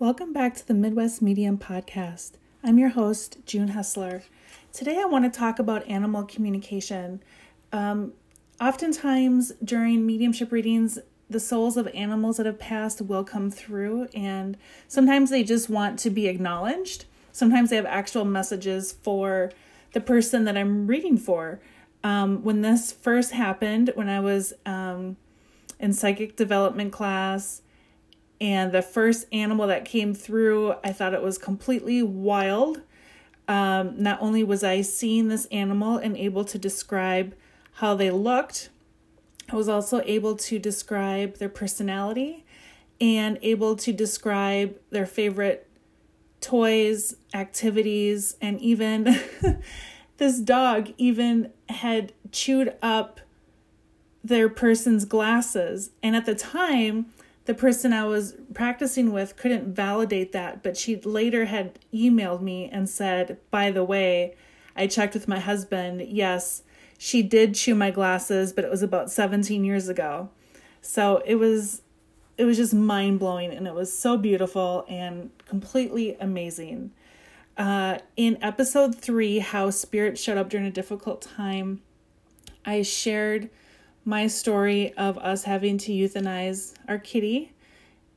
Welcome back to the Midwest Medium Podcast. I'm your host, June Hessler. Today I want to talk about animal communication. Um, oftentimes during mediumship readings, the souls of animals that have passed will come through, and sometimes they just want to be acknowledged. Sometimes they have actual messages for the person that I'm reading for. Um, when this first happened, when I was um, in psychic development class, and the first animal that came through, I thought it was completely wild. Um, not only was I seeing this animal and able to describe how they looked, I was also able to describe their personality and able to describe their favorite toys, activities, and even this dog even had chewed up their person's glasses. And at the time, the person I was practicing with couldn't validate that, but she later had emailed me and said, by the way, I checked with my husband. Yes, she did chew my glasses, but it was about 17 years ago. So it was it was just mind blowing and it was so beautiful and completely amazing. Uh, in episode three, How Spirit Showed Up During a Difficult Time, I shared my story of us having to euthanize our kitty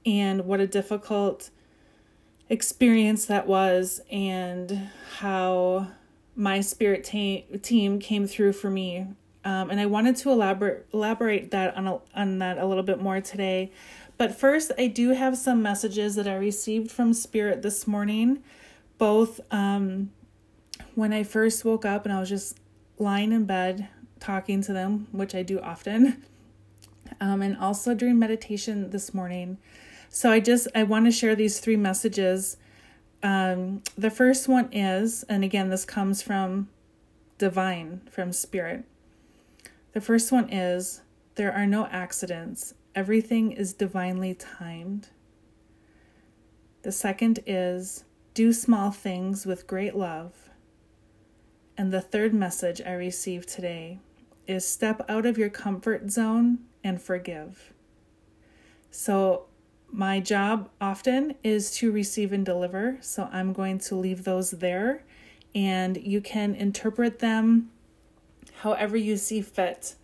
and what a difficult experience that was and how my spirit ta- team came through for me um, and I wanted to elaborate elaborate that on a, on that a little bit more today. But first, I do have some messages that I received from Spirit this morning, both um, when I first woke up and I was just lying in bed talking to them, which I do often, um, and also during meditation this morning. So I just I want to share these three messages. Um, the first one is, and again, this comes from divine, from spirit. The first one is there are no accidents. Everything is divinely timed. The second is do small things with great love. And the third message I received today is step out of your comfort zone and forgive. So, my job often is to receive and deliver. So, I'm going to leave those there and you can interpret them however you see fit.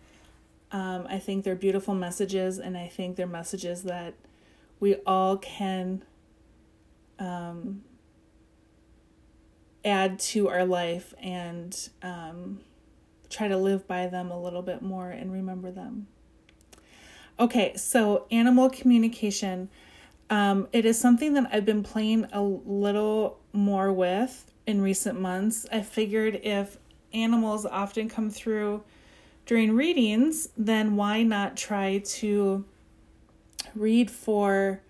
Um, I think they're beautiful messages, and I think they're messages that we all can um, add to our life and um, try to live by them a little bit more and remember them. Okay, so animal communication. Um, it is something that I've been playing a little more with in recent months. I figured if animals often come through during readings, then why not try to read for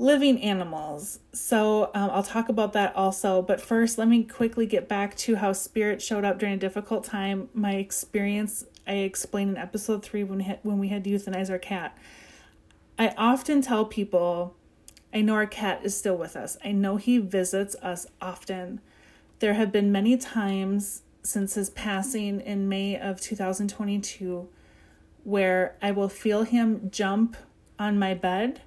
living animals. So um, I'll talk about that also. But first, let me quickly get back to how spirit showed up during a difficult time. My experience I explained in episode three when we had, when we had to euthanize our cat. I often tell people, I know our cat is still with us. I know he visits us often. There have been many times since his passing in May of 2022 where I will feel him jump on my bed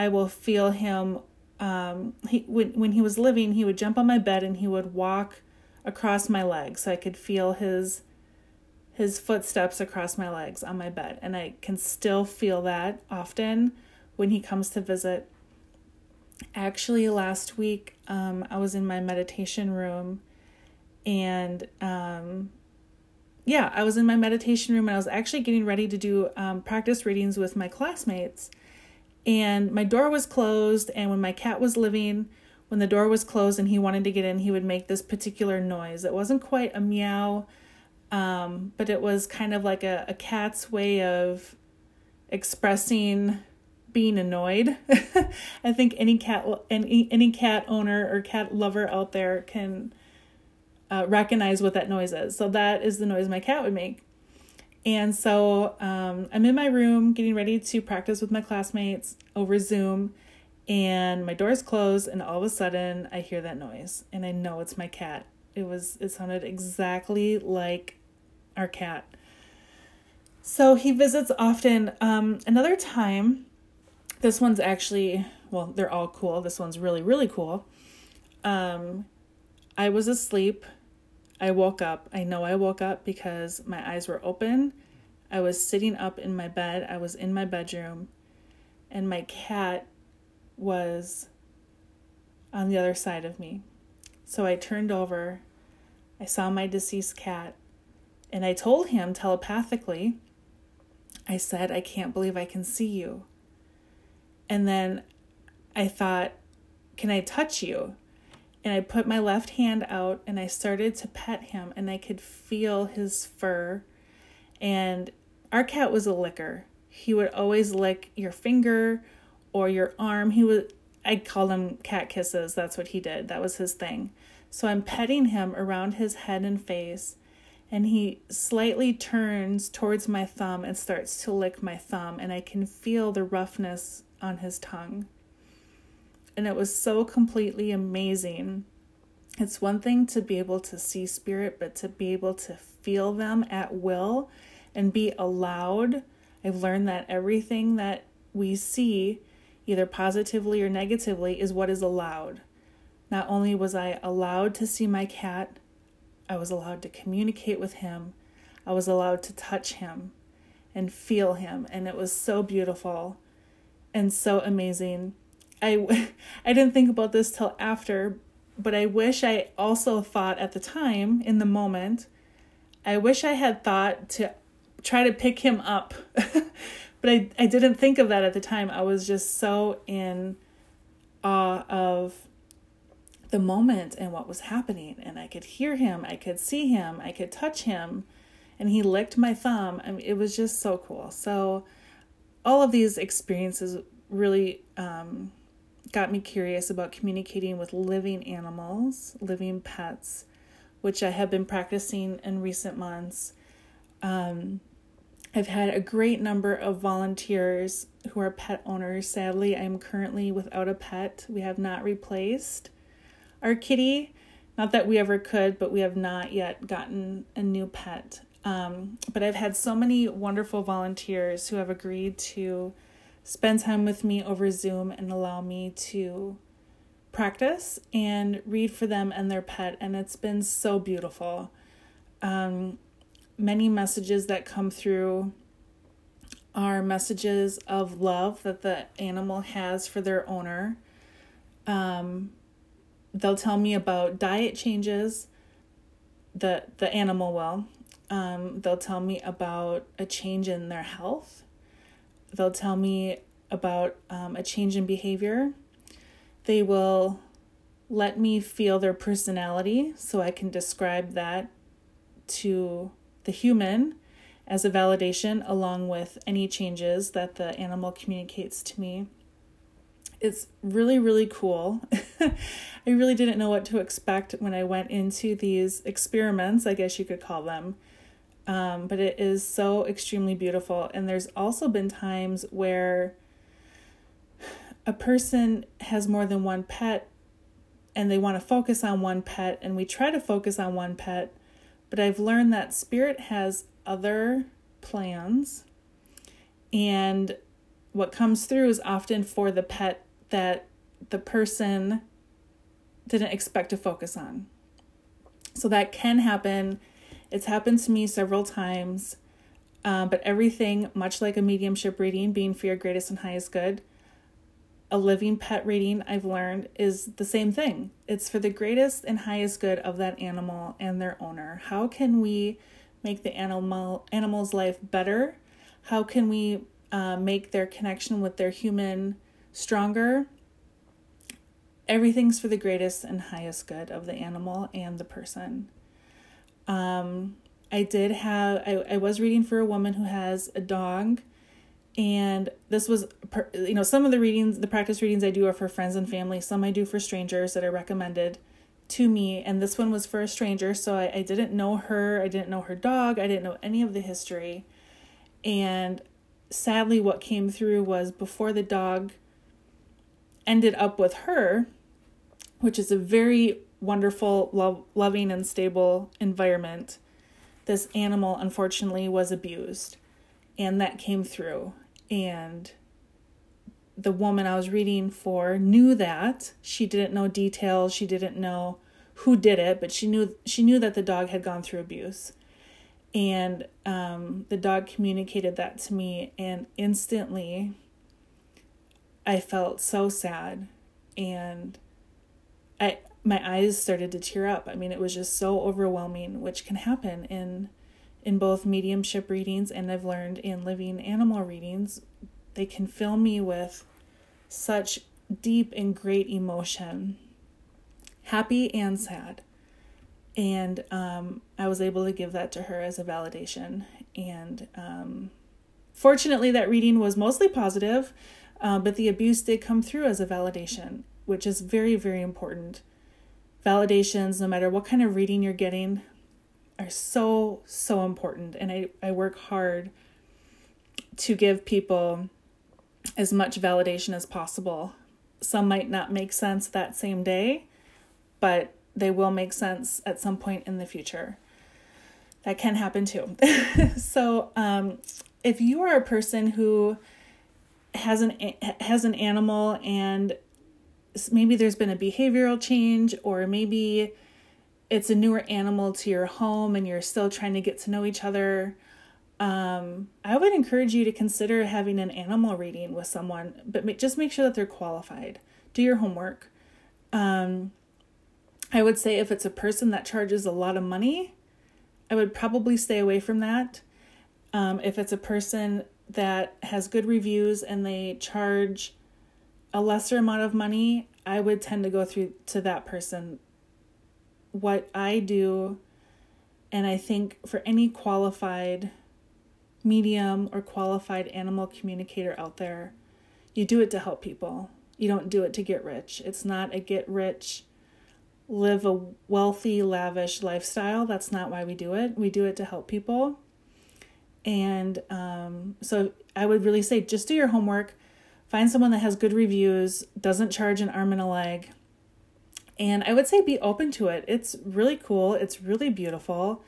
I will feel him. Um, he when when he was living, he would jump on my bed and he would walk across my legs, so I could feel his his footsteps across my legs on my bed, and I can still feel that often when he comes to visit. Actually, last week, um, I was in my meditation room, and um, yeah, I was in my meditation room, and I was actually getting ready to do um, practice readings with my classmates and my door was closed and when my cat was living when the door was closed and he wanted to get in he would make this particular noise. It wasn't quite a meow um, but it was kind of like a, a cat's way of expressing being annoyed. I think any cat any, any cat owner or cat lover out there can uh, recognize what that noise is. So that is the noise my cat would make and so um, I'm in my room getting ready to practice with my classmates over Zoom, and my door's closed, and all of a sudden I hear that noise, and I know it's my cat. It was it sounded exactly like our cat. So he visits often. Um, another time, this one's actually well, they're all cool. This one's really, really cool. Um, I was asleep. I woke up. I know I woke up because my eyes were open. I was sitting up in my bed. I was in my bedroom, and my cat was on the other side of me. So I turned over. I saw my deceased cat, and I told him telepathically, I said, I can't believe I can see you. And then I thought, Can I touch you? And I put my left hand out and I started to pet him, and I could feel his fur. And our cat was a licker. He would always lick your finger or your arm. He would, I called him cat kisses. That's what he did. That was his thing. So I'm petting him around his head and face, and he slightly turns towards my thumb and starts to lick my thumb, and I can feel the roughness on his tongue. And it was so completely amazing. It's one thing to be able to see spirit, but to be able to feel them at will and be allowed. I've learned that everything that we see, either positively or negatively, is what is allowed. Not only was I allowed to see my cat, I was allowed to communicate with him, I was allowed to touch him and feel him, and it was so beautiful and so amazing. I, I didn't think about this till after, but I wish I also thought at the time, in the moment, I wish I had thought to try to pick him up. but I, I didn't think of that at the time. I was just so in awe of the moment and what was happening. And I could hear him, I could see him, I could touch him, and he licked my thumb. I mean, it was just so cool. So, all of these experiences really um, got me curious about communicating with living animals, living pets, which I have been practicing in recent months. Um, I've had a great number of volunteers who are pet owners. Sadly, I'm currently without a pet. We have not replaced our kitty. Not that we ever could, but we have not yet gotten a new pet. Um, but I've had so many wonderful volunteers who have agreed to spend time with me over Zoom and allow me to practice and read for them and their pet. And it's been so beautiful. Um, many messages that come through are messages of love that the animal has for their owner. Um, they'll tell me about diet changes the the animal will um, they'll tell me about a change in their health they'll tell me about um, a change in behavior they will let me feel their personality so i can describe that to the human as a validation along with any changes that the animal communicates to me it's really, really cool. I really didn't know what to expect when I went into these experiments, I guess you could call them. Um, but it is so extremely beautiful. And there's also been times where a person has more than one pet and they want to focus on one pet, and we try to focus on one pet, but I've learned that spirit has other plans, and what comes through is often for the pet that the person didn't expect to focus on. So that can happen. It's happened to me several times. Um, but everything, much like a mediumship reading, being for your greatest and highest good, a living pet reading, I've learned, is the same thing. It's for the greatest and highest good of that animal and their owner. How can we make the animal animal's life better? How can we uh, make their connection with their human stronger. Everything's for the greatest and highest good of the animal and the person. Um, I did have, I, I was reading for a woman who has a dog, and this was, you know, some of the readings, the practice readings I do are for friends and family, some I do for strangers that are recommended to me, and this one was for a stranger, so I, I didn't know her, I didn't know her dog, I didn't know any of the history. And sadly, what came through was before the dog ended up with her, which is a very wonderful, love, loving, and stable environment, this animal unfortunately was abused. And that came through. And the woman I was reading for knew that. She didn't know details, she didn't know who did it, but she knew she knew that the dog had gone through abuse. And um, the dog communicated that to me, and instantly I felt so sad. And I my eyes started to tear up. I mean, it was just so overwhelming, which can happen in in both mediumship readings and I've learned in living animal readings. They can fill me with such deep and great emotion, happy and sad. And um, I was able to give that to her as a validation. And um, fortunately, that reading was mostly positive, uh, but the abuse did come through as a validation, which is very, very important validations, no matter what kind of reading you're getting, are so, so important. And I, I work hard to give people as much validation as possible. Some might not make sense that same day, but they will make sense at some point in the future. That can happen too. so, um, if you are a person who has an has an animal and maybe there's been a behavioral change or maybe it's a newer animal to your home and you're still trying to get to know each other. Um, i would encourage you to consider having an animal reading with someone but just make sure that they're qualified. Do your homework. Um, i would say if it's a person that charges a lot of money i would probably stay away from that. Um, if it's a person that has good reviews and they charge a lesser amount of money, I would tend to go through to that person. What I do, and I think for any qualified medium or qualified animal communicator out there, you do it to help people. You don't do it to get rich. It's not a get rich, live a wealthy, lavish lifestyle. That's not why we do it. We do it to help people. And um, so I would really say just do your homework Find someone that has good reviews, doesn't charge an arm and a leg. And I would say be open to it. It's really cool, it's really beautiful.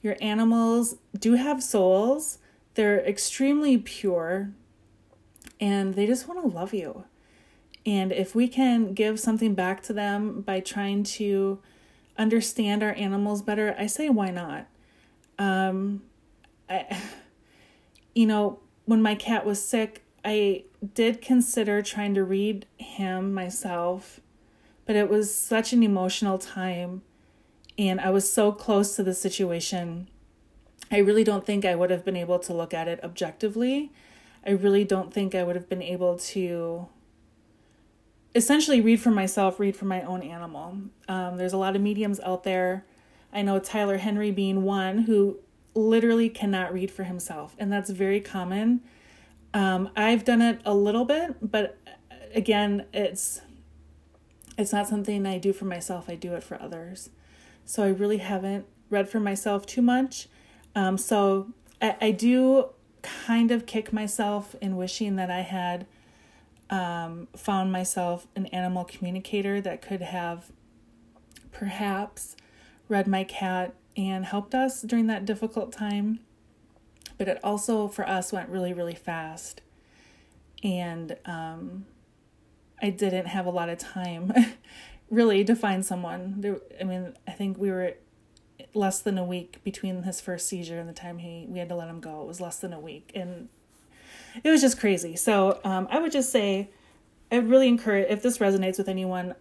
Your animals do have souls, they're extremely pure, and they just want to love you. And if we can give something back to them by trying to understand our animals better, I say why not? Um, I, you know, when my cat was sick, I did consider trying to read him myself, but it was such an emotional time and I was so close to the situation. I really don't think I would have been able to look at it objectively. I really don't think I would have been able to essentially read for myself, read for my own animal. Um, there's a lot of mediums out there. I know Tyler Henry being one who literally cannot read for himself, and that's very common um, I've done it a little bit, but again, it's it's not something I do for myself. I do it for others. So I really haven't read for myself too much. Um, so I, I do kind of kick myself in wishing that I had um, found myself an animal communicator that could have perhaps read my cat and helped us during that difficult time but it also for us went really really fast. And um, i didn't have a lot of time really to find someone. There i mean i think we were less than a week between his first seizure and the time he we had to let him go. It was less than a week and it was just crazy. So um, i would just say i would really encourage if this resonates with anyone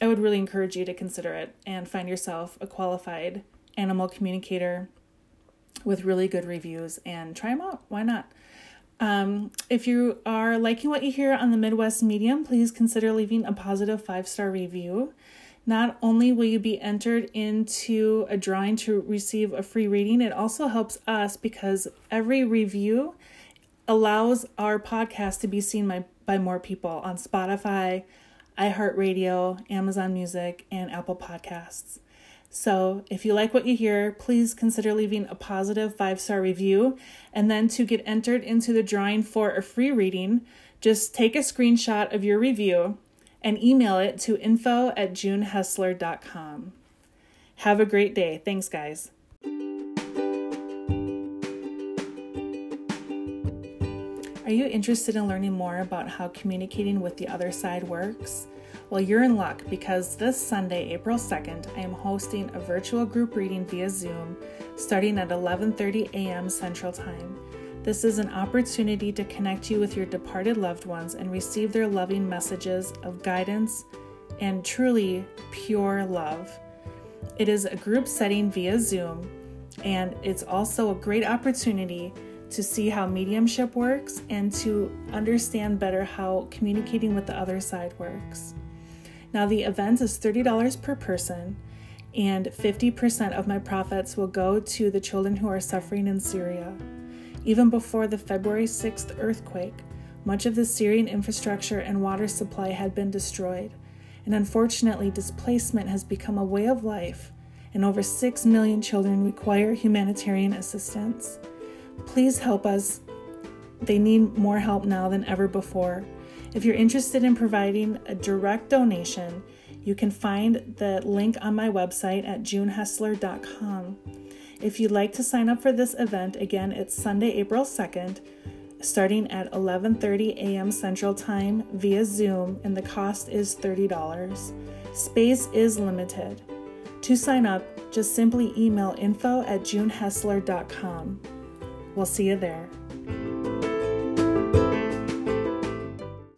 i would really encourage you to consider it and find yourself a qualified animal communicator with really good reviews and try them out. Why not? Um, if you are liking what you hear on the Midwest Medium, please consider leaving a positive five star review. Not only will you be entered into a drawing to receive a free reading, it also helps us because every review allows our podcast to be seen by, by more people on Spotify, iHeartRadio, Amazon Music, and Apple Podcasts. So, if you like what you hear, please consider leaving a positive five star review. And then to get entered into the drawing for a free reading, just take a screenshot of your review and email it to info at junehessler.com. Have a great day. Thanks, guys. Are you interested in learning more about how communicating with the other side works? Well, you're in luck because this Sunday, April 2nd, I am hosting a virtual group reading via Zoom starting at 11:30 a.m. Central Time. This is an opportunity to connect you with your departed loved ones and receive their loving messages of guidance and truly pure love. It is a group setting via Zoom, and it's also a great opportunity to see how mediumship works and to understand better how communicating with the other side works. Now, the event is $30 per person, and 50% of my profits will go to the children who are suffering in Syria. Even before the February 6th earthquake, much of the Syrian infrastructure and water supply had been destroyed, and unfortunately, displacement has become a way of life, and over 6 million children require humanitarian assistance. Please help us. They need more help now than ever before. If you're interested in providing a direct donation, you can find the link on my website at junehessler.com. If you'd like to sign up for this event, again, it's Sunday, April 2nd, starting at 11:30 a.m. Central Time via Zoom, and the cost is $30. Space is limited. To sign up, just simply email info at junehessler.com. We'll see you there.